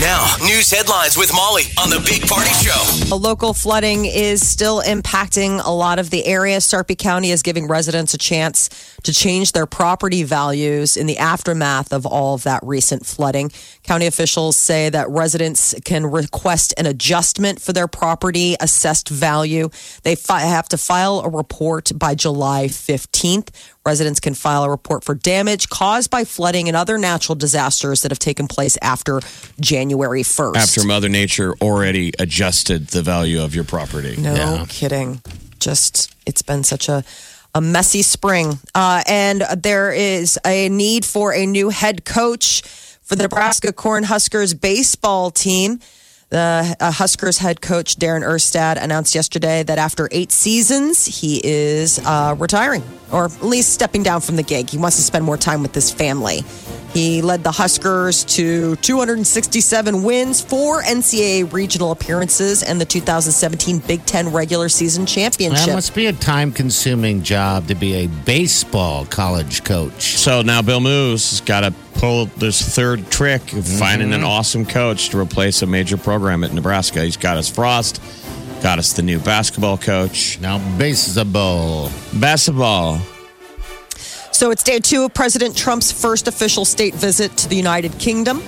Now, news headlines with Molly on the Big Party Show. A local flooding is still impacting a lot of the area. Sarpy County is giving residents a chance to change their property values in the aftermath of all of that recent flooding. County officials say that residents can request an adjustment for their property assessed value. They fi- have to file a report by July 15th. Residents can file a report for damage caused by flooding and other natural disasters that have taken place after January 1st. After Mother Nature already adjusted the value of your property. No kidding. Just it's been such a a messy spring, uh, and there is a need for a new head coach for the Nebraska Cornhuskers baseball team. The uh, Huskers head coach Darren Erstad announced yesterday that after eight seasons, he is uh, retiring or at least stepping down from the gig. He wants to spend more time with his family. He led the Huskers to 267 wins, four NCAA regional appearances, and the 2017 Big Ten regular season championship. That must be a time consuming job to be a baseball college coach. So now Bill Moos has got to pull this third trick of finding an awesome coach to replace a major program at Nebraska. He's got us Frost, got us the new basketball coach. Now, baseball. Basketball. So it's day two of President Trump's first official state visit to the United Kingdom.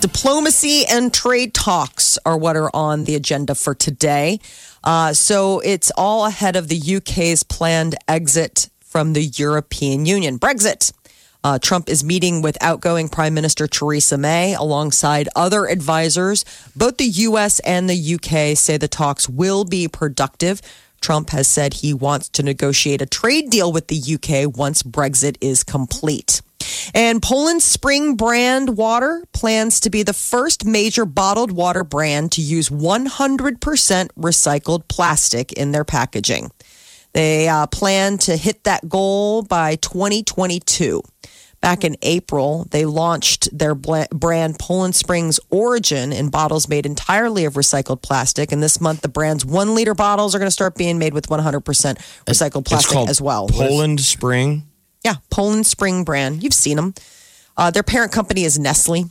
Diplomacy and trade talks are what are on the agenda for today. Uh, so it's all ahead of the UK's planned exit from the European Union, Brexit. Uh, Trump is meeting with outgoing Prime Minister Theresa May alongside other advisors. Both the US and the UK say the talks will be productive. Trump has said he wants to negotiate a trade deal with the UK once Brexit is complete. And Poland's Spring brand water plans to be the first major bottled water brand to use 100% recycled plastic in their packaging. They uh, plan to hit that goal by 2022. Back in April, they launched their brand Poland Springs Origin in bottles made entirely of recycled plastic. And this month, the brand's one liter bottles are going to start being made with 100% recycled plastic as well. Poland Spring. Yeah, Poland Spring brand. You've seen them. Uh, their parent company is Nestle.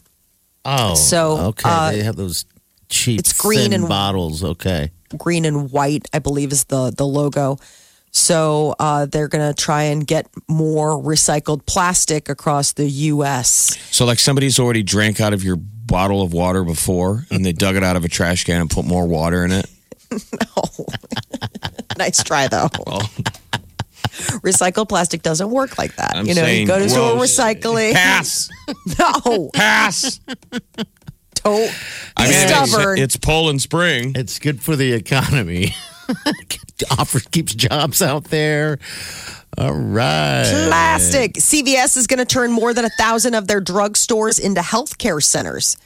Oh, So, okay. uh, they have those cheap it's green and- bottles. Okay. Green and white, I believe, is the the logo. So uh, they're going to try and get more recycled plastic across the U.S. So, like somebody's already drank out of your bottle of water before and they dug it out of a trash can and put more water in it. No, nice try, though. Well, Recycled plastic doesn't work like that. I'm you know, you go to a gross. recycling. pass, No, pass. don't I be mean, it's, stubborn. it's Poland Spring. It's good for the economy. Offers keeps jobs out there. All right. plastic. CVS is going to turn more than a thousand of their drugstores into healthcare centers.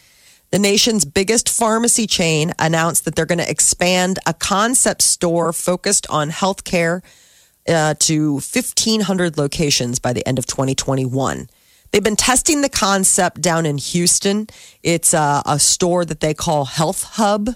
The nation's biggest pharmacy chain announced that they're going to expand a concept store focused on healthcare uh, to 1,500 locations by the end of 2021. They've been testing the concept down in Houston. It's uh, a store that they call Health Hub.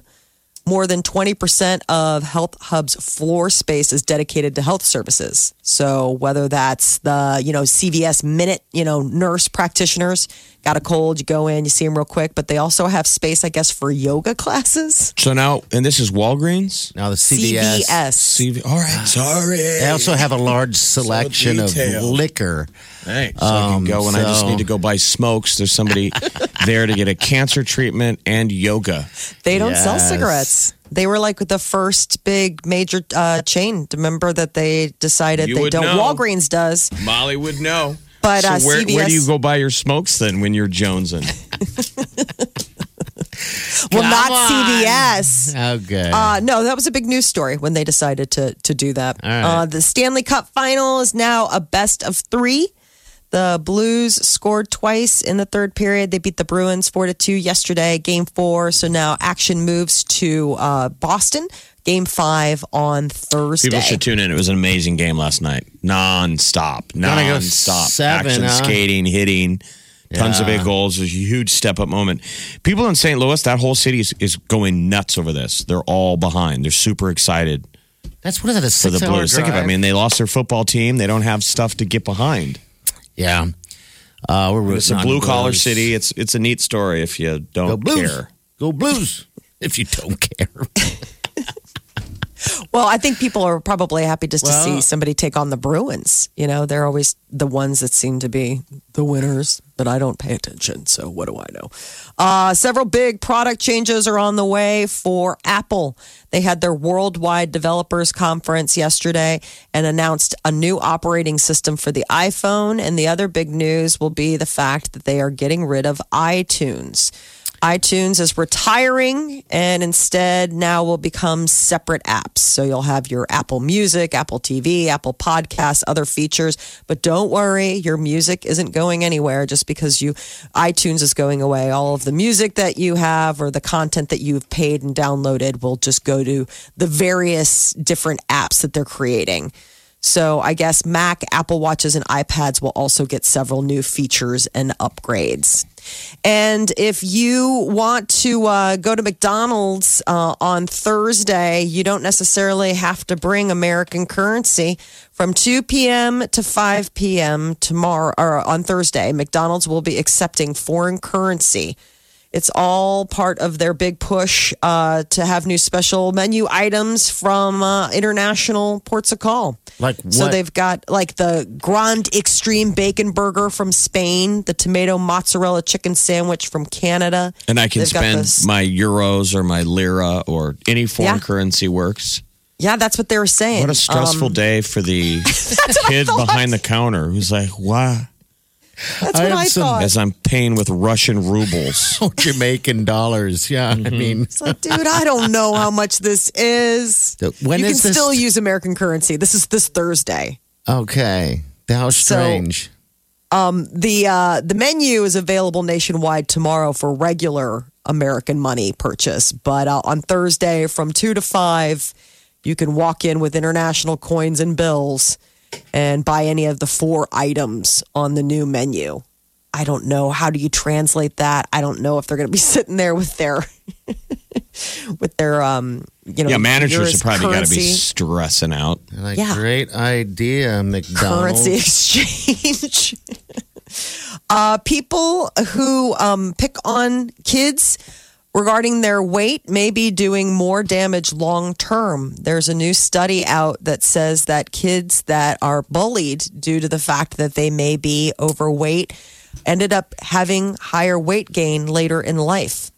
More than 20% of Health Hub's floor space is dedicated to health services. So whether that's the, you know, CVS minute, you know, nurse practitioners, got a cold, you go in, you see them real quick, but they also have space, I guess, for yoga classes. So now, and this is Walgreens? Now the CVS. CVS. CV. All right, sorry. They also have a large selection of liquor. Thanks. So I can Um, go when I just need to go buy smokes. There's somebody there to get a cancer treatment and yoga. They don't sell cigarettes. They were like the first big major uh, chain. Remember that they decided You they would don't. know. Walgreens does. Molly would know. But, so uh, where, where do you go buy your smokes then when you're jonesing? well, Come not on. CVS. Okay. Uh, no, that was a big news story when they decided to to do that. Right. Uh, the Stanley Cup final is now a best of three. The Blues scored twice in the third period. They beat the Bruins four to two yesterday, game four. So now action moves to uh, Boston, game five on Thursday. People should tune in. It was an amazing game last night. Non-stop. Non-stop. seven, Action, huh? skating, hitting. Tons of big goals. It was a huge step up moment. People in St. Louis, that whole city is, is going nuts over this. They're all behind. They're super excited That's what is that? A for the hour Blues. Think of it. I mean, they lost their football team. They don't have stuff to get behind. Yeah. Uh, we're It's a blue collar city. It's it's a neat story if you don't Blues. care. Go Blues. If you don't care. Well, I think people are probably happy just to see somebody take on the Bruins. You know, they're always the ones that seem to be the winners, but I don't pay attention. So what do I know? Uh, several big product changes are on the way for Apple. They had their worldwide developers conference yesterday and announced a new operating system for the iPhone. And the other big news will be the fact that they are getting rid of iTunes. iTunes is retiring and instead now will become separate apps. So you'll have your Apple Music, Apple TV, Apple Podcasts, other features. But don't worry, your music isn't going anywhere just because you iTunes is going away. All of the music that you have or the content that you've paid and downloaded will just go to the various different apps that they're creating. So I guess Mac, Apple Watches, and iPads will also get several new features and upgrades. And if you want to uh, go to McDonald's uh, on Thursday, you don't necessarily have to bring American currency. From 2 p.m. to 5 p.m. tomorrow or on Thursday, McDonald's will be accepting foreign currency. It's all part of their big push uh, to have new special menu items from uh, international ports of call. Like So they've got like the Grand Extreme Bacon Burger from Spain, the tomato mozzarella chicken sandwich from Canada. And I can They've spend this- my euros or my lira or any foreign Yeah. currency works. Yeah, that's what they were saying. What a stressful Um, day for the kid behind the counter who's like, "Why?" That's I what I some, thought. As I'm paying with Russian rubles. Jamaican dollars. Yeah. Mm-hmm. I mean, It's like, dude, I don't know how much this is. When you is can this- still use American currency. This is this Thursday. okay. How strange. the uh, the menu is available nationwide tomorrow for regular American money purchase, but uh, on Thursday from two to five, you can walk in with international coins and bills and buy any of the four items on the new menu. I don't know how do you translate that. I don't know if they're going to be sitting there with their with their um you know yeah, managers euros have probably got to be stressing out. like, Yeah. great idea, McDonald's. currency exchange. uh, people who um, pick on kids regarding their weight may be doing more damage long term. There's a new study out that says that kids that are bullied due to the fact that they may be overweight ended up having higher weight gain later in life.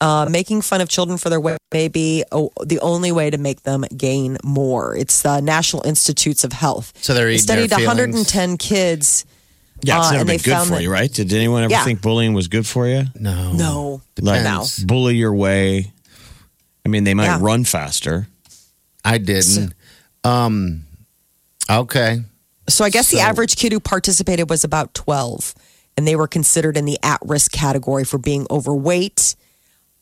Uh, making fun of children for their weight may be oh, the only way to make them gain more. It's the National Institutes of Health. So they're They studied feelings. 110 kids. Yeah, it's Uh, never and been good for that- you, right? Did anyone ever Yeah. think bullying was good for you? No. No, Like no. bully your way. I mean, they might Yeah. run faster. I didn't. Um. Okay. So I guess the average kid who participated was about 12, and they were considered in the at risk category for being overweight.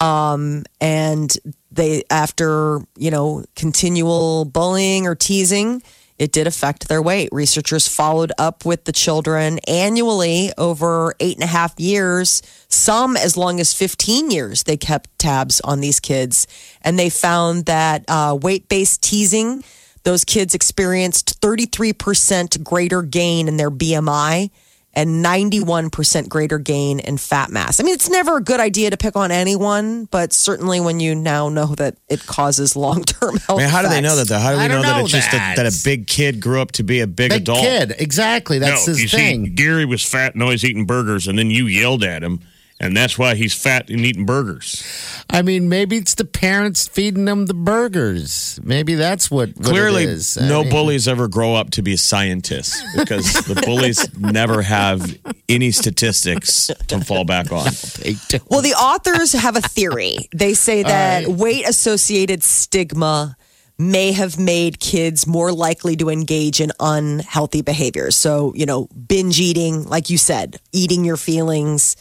Um, and they, after, you know, continual bullying or teasing, it did affect their weight. Researchers followed up with the children annually over eight and a half years, some as long as 15 years. They kept tabs on these kids, and they found that uh, weight based teasing, those kids experienced 33% greater gain in their BMI and 91% greater gain in fat mass. I mean, it's never a good idea to pick on anyone, but certainly when you now know that it causes long term health I mean, how do they know that? Though? How do we I know, don't that it's just that, that. that a big kid grew up to be a big, Big adult? kid. Exactly. That's no, his you thing. see, Gary was fat and always eating burgers, and then you yelled at him, and that's why he's fat and eating burgers. I mean, maybe it's the parents feeding them the burgers. Maybe that's what, what Clearly, it is. I no mean, bullies ever grow up to be scientists because the bullies never have any statistics to fall back on. they don't. Well, the authors have a theory. They say that weight associated stigma may have made kids more likely to engage in unhealthy behaviors. So, you know, binge eating, like you said, eating your feelings,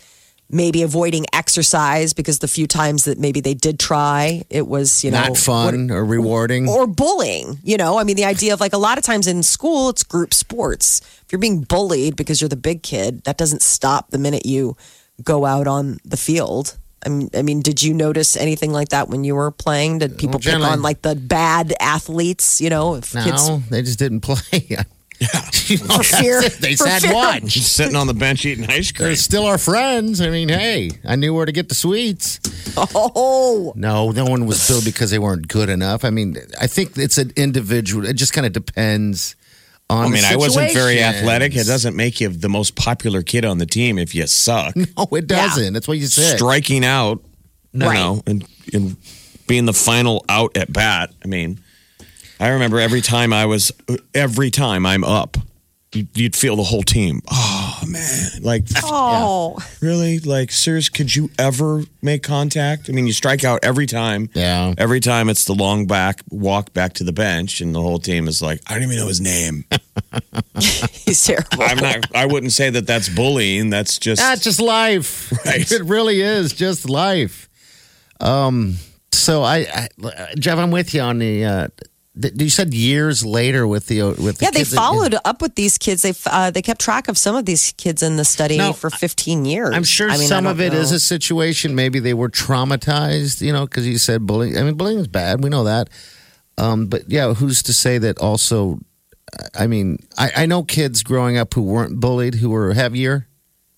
maybe avoiding exercise because the few times that maybe they did try, it was, you know, Not fun or rewarding. or bullying. You know, I mean, the idea of like a lot of times in school, it's group sports. If you're being bullied because you're the big kid, that doesn't stop the minute you go out on the field. I mean, I mean, did you notice anything like that when you were playing? Did people pick on like the bad athletes? You know, if kids no, they just didn't play. Yeah. for fear they for said fear- one. Just sitting on the bench eating ice cream. They're still our friends. I mean, hey, I knew where to get the sweets. Oh, No, no one was billed because they weren't good enough. I mean, I think it's an individual. It just kind of depends on. I mean, the I wasn't very athletic. It doesn't make you the most popular kid on the team if you suck. No, it doesn't. That's what you said. Striking out, no, Right. no, and, and being the final out at bat. I mean, I remember every time I was, every time I'm up, you'd, you'd feel the whole team. Oh man, like oh, really? Like, serious? Could you ever make contact? I mean, you strike out every time. Yeah. Every time it's the long back walk back to the bench, and the whole team is like, I don't even know his name. he's terrible. I'm not. I wouldn't say that that's bullying. That's just. That's just life. Right. It really is just life. Um. So I, I Jeff, I'm with you on the. Uh, th- you said years later with the with the yeah, they kids that- followed up with these kids. They uh, they kept track of some of these kids in the study for 15 years. I'm sure I mean, some of it is know. a situation. Maybe they were traumatized, you know, because you said bullying. I mean, bullying is bad. We know that. Um, but yeah, who's to say that also? I mean, I, I know kids growing up who weren't bullied, who were heavier,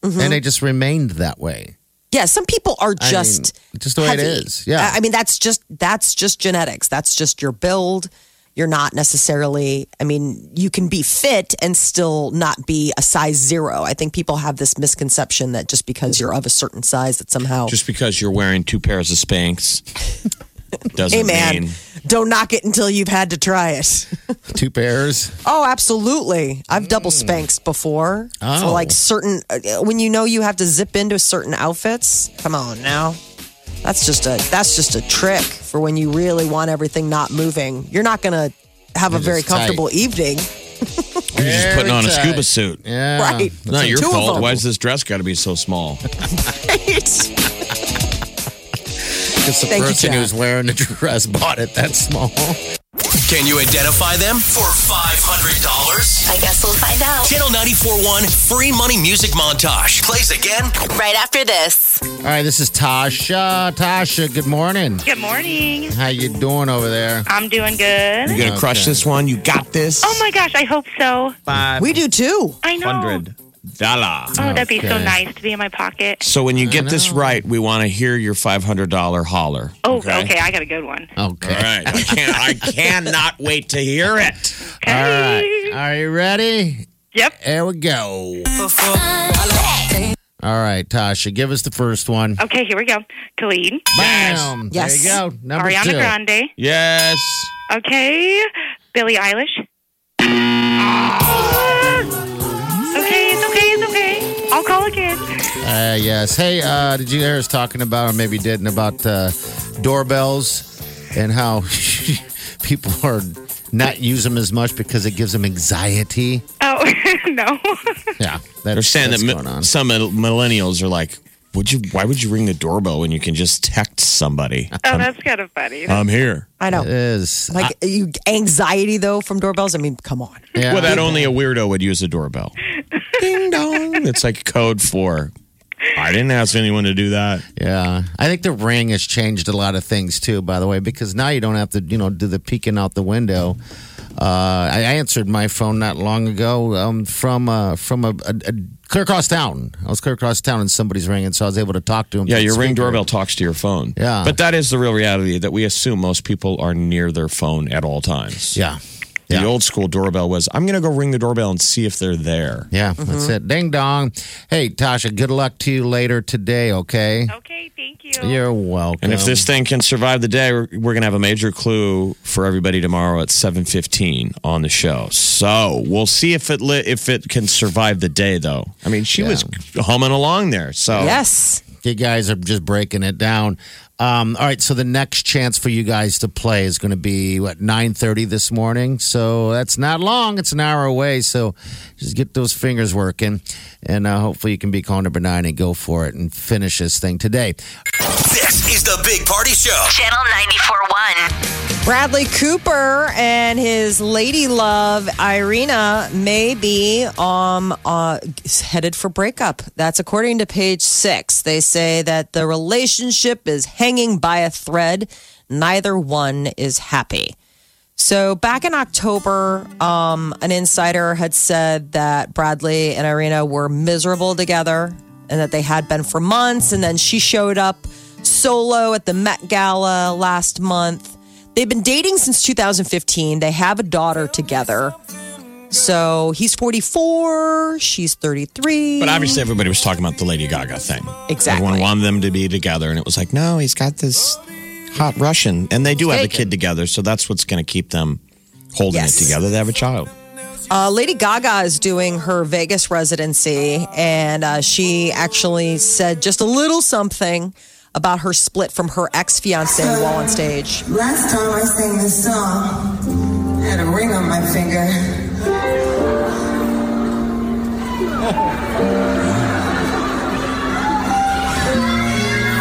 Mm-hmm. and they just remained that way. Yeah, some people are I just mean, just the way it heavy. is. Yeah. I I mean that's just that's just genetics. That's just your build. You're not necessarily. I mean, you can be fit and still not be a size zero. I think people have this misconception that just because you're of a certain size that somehow. Just because you're wearing two pairs of Spanx doesn't hey man, mean don't knock it until you've had to try it. Two pairs. Oh, absolutely. I've double Spanx before. For Oh. like certain, uh, when you know you have to zip into certain outfits. Come on now. That's just a that's just a trick for when you really want everything not moving. You're not gonna have a It's very tight. comfortable evening, you're just putting on a scuba suit. Yeah. right? It's not your fault. Why does this dress got to be so small? Right. Because the Thank person Jack. who's wearing the dress bought it that small. Can you identify them for $500? I guess we'll find out Channel 94.1 Free Money Music Montage plays again right after this. All right, this is Tasha. Tasha, good morning. Good morning. How you doing over there? I'm doing good. You're gonna crush this one? You got this. Oh my gosh, I hope so. Five We do too. I know. hundred dollar. Oh, that'd be so nice to be in my pocket. So when you get this right, we want to hear your five hundred dollar holler. Oh, okay. I got a good one. Okay. All right. I can't. I cannot wait to hear it. All right. Are you ready? Yep. Here we go. All right, Tasha, give us the first one. Okay, here we go. Khalid, Bam. Yes. There you go. Number Ariana two. Grande. Yes. Okay, Billie Eilish. Ah. Okay, it's okay, it's okay. I'll call again. Uh, yes. Hey, uh, did you hear us talking about, or maybe didn't, about uh, doorbells and how people are not use them as much because it gives them anxiety? Oh no. Yeah, that's, They're saying that's that going on. some millennials are like, "Would you? Why would you ring the doorbell when you can just text somebody? Oh, that's kind of funny. I'm here." I know. It is. Like you, anxiety though from doorbells. I mean, come on. yeah. Well, that only a weirdo would use a doorbell. Ding dong. It's like code for. I didn't ask anyone to do that. Yeah, I think the ring has changed a lot of things too. By the way, because now you don't have to, you know, do the peeking out the window. Uh, I I answered my phone not long ago um, from uh, from a, a, a clear across town. I was clear across town and somebody's ringing, so I was able to talk to him. Yeah, your ring doorbell talks to your phone. Yeah. But that is the real reality that we assume most people are near their phone at all times. Yeah, The Yeah. old school doorbell was, I'm going to go ring the doorbell and see if they're there. Yeah, that's mm-hmm. it. Ding dong. Hey, Tasha, good luck to you later today, okay? Okay, thank you. You're welcome. And if this thing can survive the day, we're, we're going to have a major clue for everybody tomorrow at 7:15 on the show. So we'll see if it li- if it can survive the day, though. I mean, she was humming along there. So Yes. You guys are just breaking it down. Um, all right, so the next chance for you guys to play is going to be what nine thirty this morning. So that's not long; it's an hour away. So just get those fingers working, and uh, hopefully you can be call number nine and go for it and finish this thing today. This is Big Party Show. Channel 94.1. Bradley Cooper and his lady love Irina may be um uh, headed for breakup. That's according to Page Six. They say that the relationship is hanging by a thread. Neither one is happy. So back in October, um, an insider had said that Bradley and Irina were miserable together and that they had been for months. And then she showed up solo at the Met Gala last month. They've been dating since 2015. They have a daughter together. So he's 44, she's 33. But obviously, everybody was talking about the Lady Gaga thing. Exactly. Everyone wanted them to be together, and it was like, no, he's got this hot Russian, and they do have a kid together, so that's what's going to keep them holding Yes. it together. They have a child. Uh, Lady Gaga is doing her Vegas residency, and uh, she actually said just a little something about her split from her ex fiance while on stage. Last time I sang this song, I had a ring on my finger.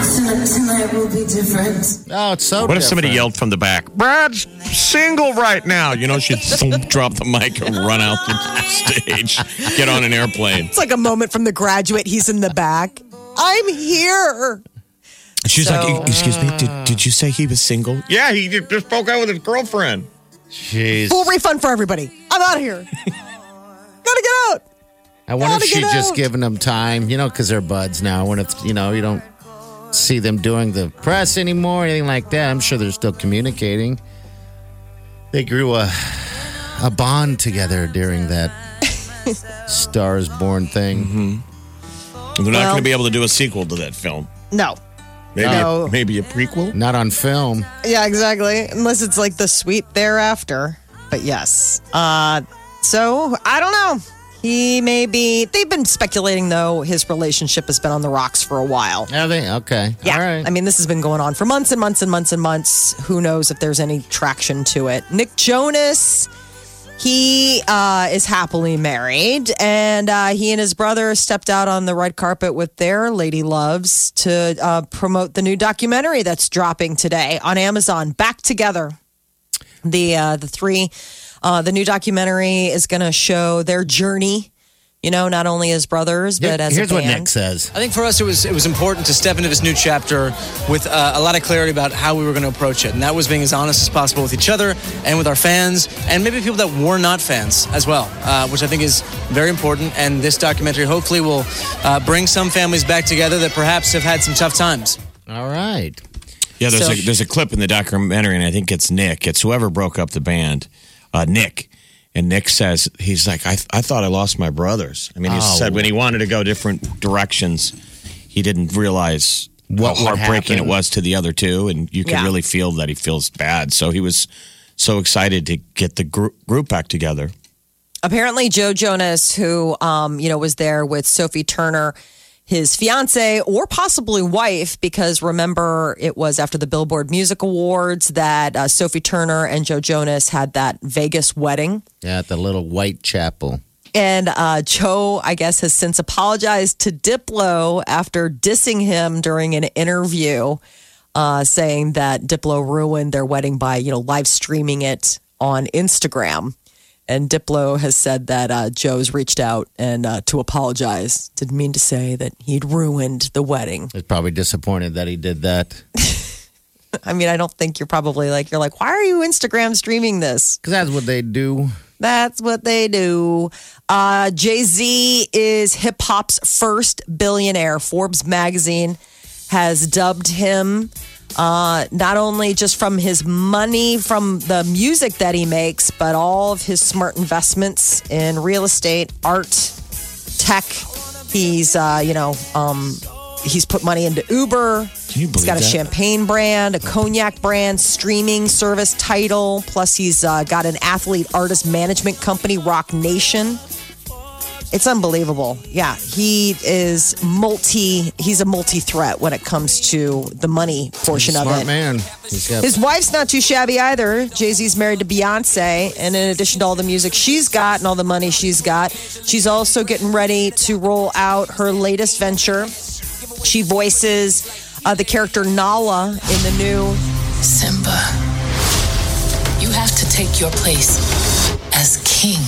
Tonight, tonight will be different. Oh, it's so. What if somebody yelled from the back, Brad's single right now? You know, she'd thump, drop the mic and run out the stage, get on an airplane. It's like a moment from The Graduate. He's in the back. I'm here. She's So- like, excuse me, did, did you say he was single? Yeah, he just broke out with his girlfriend. Jeez. Full refund for everybody. I'm out of here. Gotta get out. I wonder if Gotta she's get just out. giving them time, you know, because they're buds now. When it's, you know, you don't see them doing the press anymore, or anything like that. I'm sure they're still communicating. They grew a a bond together during that Stars Born thing. Mm-hmm. They're not Well- going to be able to do a sequel to that film. No. Maybe, No. a, maybe a prequel? Not on film. Yeah, exactly. Unless it's like the sweep thereafter. But yes. Uh so I don't know. He may be they've been speculating though his relationship has been on the rocks for a while. Are they? Okay. Yeah. All right. I mean, this has been going on for months and months and months and months. Who knows if there's any traction to it? Nick Jonas, he uh, is happily married, and uh, he and his brother stepped out on the red carpet with their lady loves to uh, promote the new documentary that's dropping today on Amazon. Back together, the uh, the three. Uh, the new documentary is going to show their journey. You know, not only as brothers, but as Here's a what. Nick says. I think for us it was it was important to step into this new chapter with uh, a lot of clarity about how we were going to approach it, and that was being as honest as possible with each other and with our fans, and maybe people that were not fans as well, uh, which I think is very important. And this documentary hopefully will uh, bring some families back together that perhaps have had some tough times. All right. Yeah, there's, So- a, there's a clip in the documentary, and I think it's Nick. It's whoever broke up the band, uh, Nick. And Nick says, he's like, I, I thought I lost my brothers. I mean, he Oh. said when he wanted to go different directions, he didn't realize What how heartbreaking it was to the other two. And you can Yeah. really feel that he feels bad. So he was so excited to get the group, group back together. apparently Joe Jonas, who um, you know was there with Sophie Turner, his fiance or possibly wife, because remember it was after the Billboard Music Awards that uh, Sophie Turner and Joe Jonas had that Vegas wedding. Yeah, at the little white chapel. And uh, Joe, I guess, has since apologized to Diplo after dissing him during an interview, uh, saying that Diplo ruined their wedding by, you know, live streaming it on Instagram. And Diplo has said that uh, Joe's reached out and uh, to apologize. Didn't mean to say that he'd ruined the wedding. He's probably disappointed that he did that. I mean, I don't think you're probably like you're like, why are you Instagram streaming this? Because that's what they do. That's what they do. Uh, Jay Z is hip hop's first billionaire. Forbes magazine has dubbed him Uh, not only just from his money from the music that he makes, but all of his smart investments in real estate, art, tech. He's, uh, you know, um, he's put money into Uber. He's got a that? champagne brand, a cognac brand, streaming service Tidal. Plus, he's uh, got an athlete artist management company, Roc Nation. It's unbelievable. Yeah, he is multi. He's a multi threat when it comes to the money portion of Smart it. man. He's got His wife's not too shabby either. Jay Z's married to Beyonce, and in addition to all the music she's got and all the money she's got, she's also getting ready to roll out her latest venture. She voices uh, the character Nala in the new. Simba, you have to take your place as king.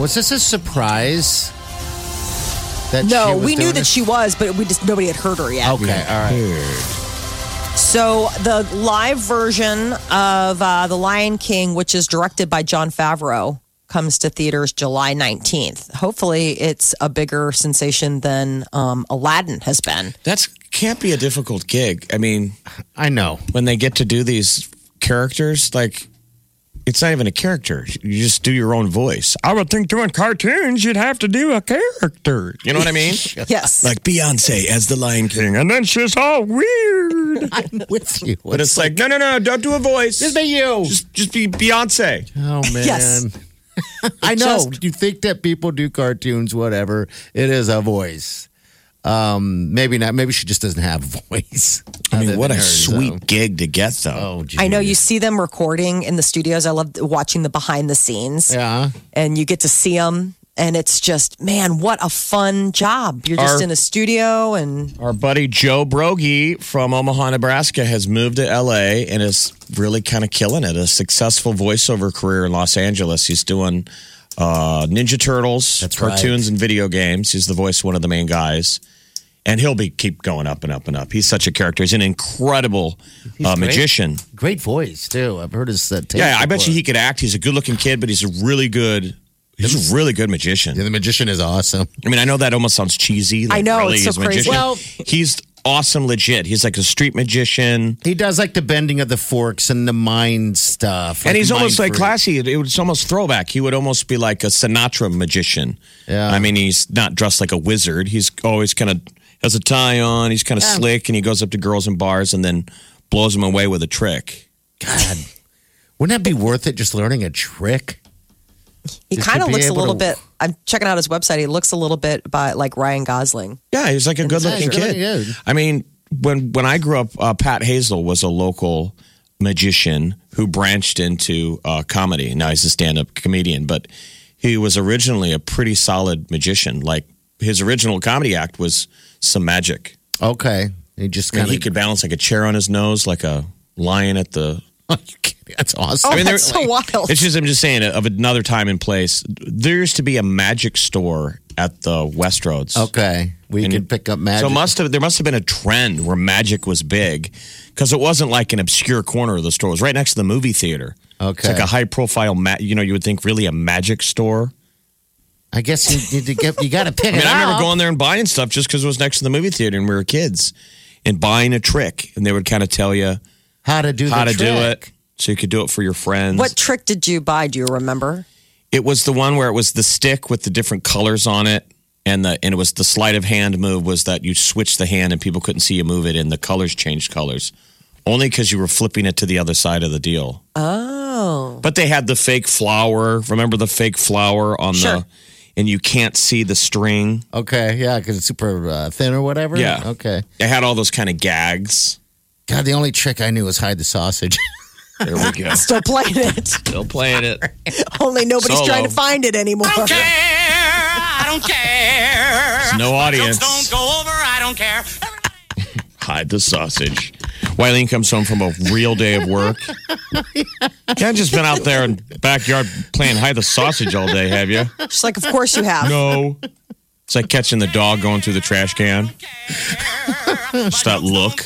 Was this a surprise? That No, she was we knew that this? she was, but we just nobody had heard her yet. Okay, all right. So the live version of uh, The Lion King, which is directed by Jon Favreau, comes to theaters July 19th. Hopefully, it's a bigger sensation than um, Aladdin has been. That's can't be a difficult gig. I mean, I know. when they get to do these characters, like it's not even a character. You just do your own voice. I would think doing cartoons, you'd have to do a character. You know what I mean? Yes. like Beyonce as the Lion King, and then she's all weird. I'm with you. But it's like, no, no, no, don't do a voice. Just be you. Just, just be Beyonce. Oh man. Yes. I know. Just- you think that people do cartoons, whatever. It is a voice. Um, maybe not. Maybe she just doesn't have a voice. I mean, what a hers, sweet though. gig to get, though. Oh, geez. I know you see them recording in the studios. I love watching the behind the scenes, Yeah. and you get to see them. And it's just, man, what a fun job. You're just Our- in a studio and Our buddy Joe Brogy from Omaha, Nebraska has moved to LA and is really kind of killing it. A successful voiceover career in Los Angeles. He's doing uh, Ninja Turtles, That's cartoons, and video games. He's the voice of one of the main guys. And he'll be keep going up and up and up. He's such a character. He's an incredible uh, great. magician. Great voice too. I've heard his uh, tape Yeah, I bet you he could act. He's a good looking kid, but he's a really good. He's a really good magician. Yeah, the magician is awesome. I mean, I know that almost sounds cheesy. Like, I know, really, it's so he's crazy. magician. Well- he's awesome, legit. He's like a street magician. He does like the bending of the forks and the mind stuff. and he's almost like classy. It, it was almost throwback. He would almost be like a Sinatra magician. Yeah. I mean, he's not dressed like a wizard. He's always kind of has a tie on. He's kind of slick, and he goes up to girls in bars and then blows them away with a trick. God, wouldn't that be worth it? Just learning a trick. He kind of looks a little to- bit. I'm checking out his website. He looks a little bit by like Ryan Gosling. Yeah, he's like a good looking That's really kid. good. I mean, when when I grew up, uh, Pat Hazel was a local magician who branched into uh, comedy. Now he's a stand up comedian, but he was originally a pretty solid magician. Like his original comedy act was some magic. Okay, he just I mean, he could balance like a chair on his nose, like a lion at the. That's awesome. Oh, mean, that's they're- so wild. It's just I'm just saying of another time and place. There used to be a magic store at the Westroads. Okay, we And can pick up magic. So must have there must have been a trend where magic was big because it wasn't like an obscure corner of the store. It was right next to the movie theater. Okay, it's like a high profile, ma- you know, you would think really a magic store. I guess you need to get. You got to pick I mean, it I up. remember going there and buying stuff just because it was next to the movie theater and we were kids and buying a trick. And they would kind of tell you how to do how the to do it so you could do it for your friends. What trick did you buy? Do you remember? It was the one where it was the stick with the different colors on it. And the and it was the sleight of hand move was that you switched the hand and people couldn't see you move it and the colors changed colors. Only because you were flipping it to the other side of the deal. Oh, But they had the fake flower. Remember the fake flower on Sure. the and you can't see the string. Okay, yeah, because it's super uh, thin or whatever. Yeah. Okay. They had all those kind of gags. God, the only trick I knew was hide the sausage. There we go. still playing it. Still playing it. Only nobody's Solo. trying to find it anymore. I don't care. There's no audience. Jokes don't go over. I don't care. Hide the sausage. Wileen comes home from a real day of work. You haven't just been out there in the backyard playing hide the sausage all day, have you? She's like, of course you have. No. It's like catching the dog going through the trash can. Just that look.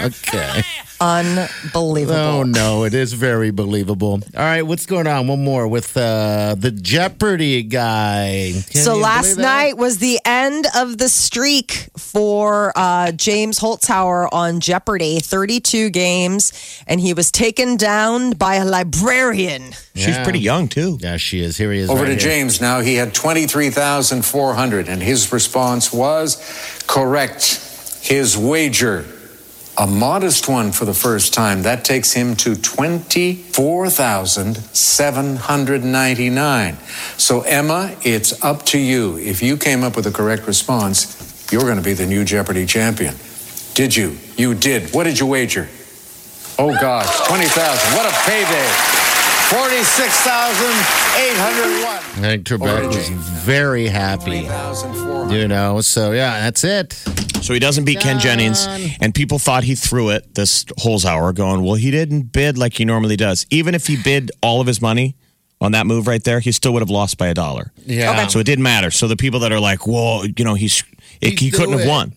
Okay. Unbelievable. Oh no, it is very believable. All right, what's going on? One more with uh, the Jeopardy guy. Can so last night was the end of the streak for uh, James Holzhauer on Jeopardy. 32 games, and he was taken down by a librarian. She's pretty young too. Yeah, she is. Here he is. Over right to here. James now. He had 23,400, and his response was correct. His wager, a modest one for the first time, that takes him to 24,799. So, Emma, it's up to you. If you came up with the correct response, you're going to be the new Jeopardy champion. Did you? You did. What did you wager? Oh, gosh, 20,000. What a payday. 46,801. I think Trebek was very happy. You know, so yeah, that's it. So he doesn't beat Ken Jennings, and people thought he threw it this Holzhauer, going, "Well, he didn't bid like he normally does. Even if he bid all of his money on that move right there, he still would have lost by a dollar. Yeah. Okay. So it didn't matter. So the people that are like, "Well, you know, he's He he, he couldn't threw have won.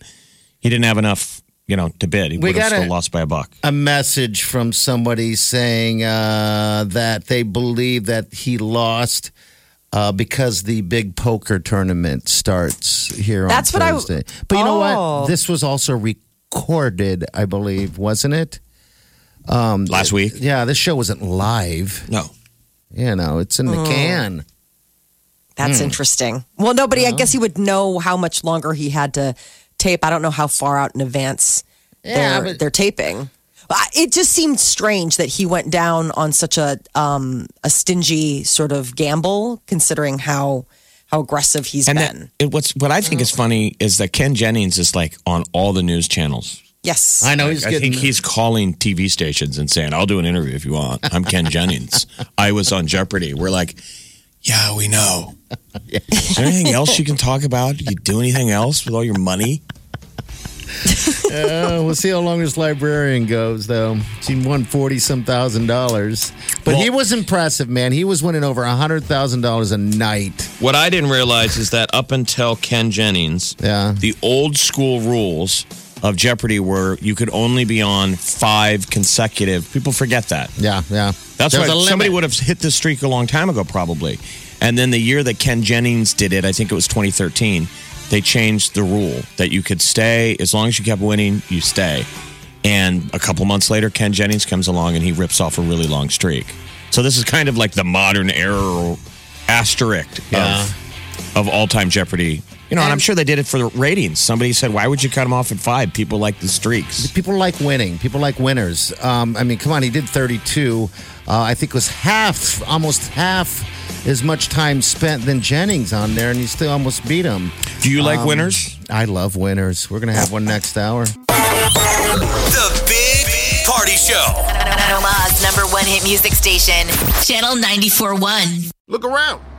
He didn't have enough, you know, to bid. He We would have gotta- still lost by a buck." A message from somebody saying uh, that they believe that he lost uh, because the big poker tournament starts here That's on what I- Thursday. but you know Oh. what? This was also recorded, I believe, wasn't it? Um, Last week? Yeah, this show wasn't live. No. You know, it's in the Oh. can. That's Hmm. interesting. Well, nobody, I guess he would know how much longer he had to tape. I don't know how far out in advance Yeah, they're, but- they're taping. It just seemed strange that he went down on such a um, a stingy sort of gamble, considering how how aggressive he's And been. that, it, what's what I think is funny is that Ken Jennings is like on all the news channels. yes, I know he's I getting. think he's calling TV stations and saying, "I'll do an interview if you want." I'm Ken Jennings. I was on Jeopardy. We're like, "Yeah, we know." Is there anything else you can talk about? You do anything else with all your money? Uh, we'll see how long this librarian goes, though. He won forty some thousand dollars, but he was impressive, man. He was winning over a hundred thousand dollars a night. What I didn't realize is that up until Ken Jennings, Yeah. the old school rules of Jeopardy where you could only be on five consecutive. People forget that. Yeah, yeah. That's There's why somebody would have hit this streak a long time ago, probably. And then the year that Ken Jennings did it, I think it was 2013, they changed the rule that you could stay as long as you kept winning, you stay. And a couple months later, Ken Jennings comes along and he rips off a really long streak. So this is kind of like the modern era asterisk Yeah. of of all time Jeopardy. You know, and, I'm sure they did it for the ratings. Somebody said, "Why would you cut him off at five? People like the streaks." People like winning. People like winners. Um, I mean, come on, he did 32. Uh, I think it was half, almost half as much time spent than Jennings on there, and he still almost beat him. Do you like Um, winners? I love winners. We're going to have one next hour. The Big Party Show. Omaha's number one hit music station. Channel 94.1. Look around.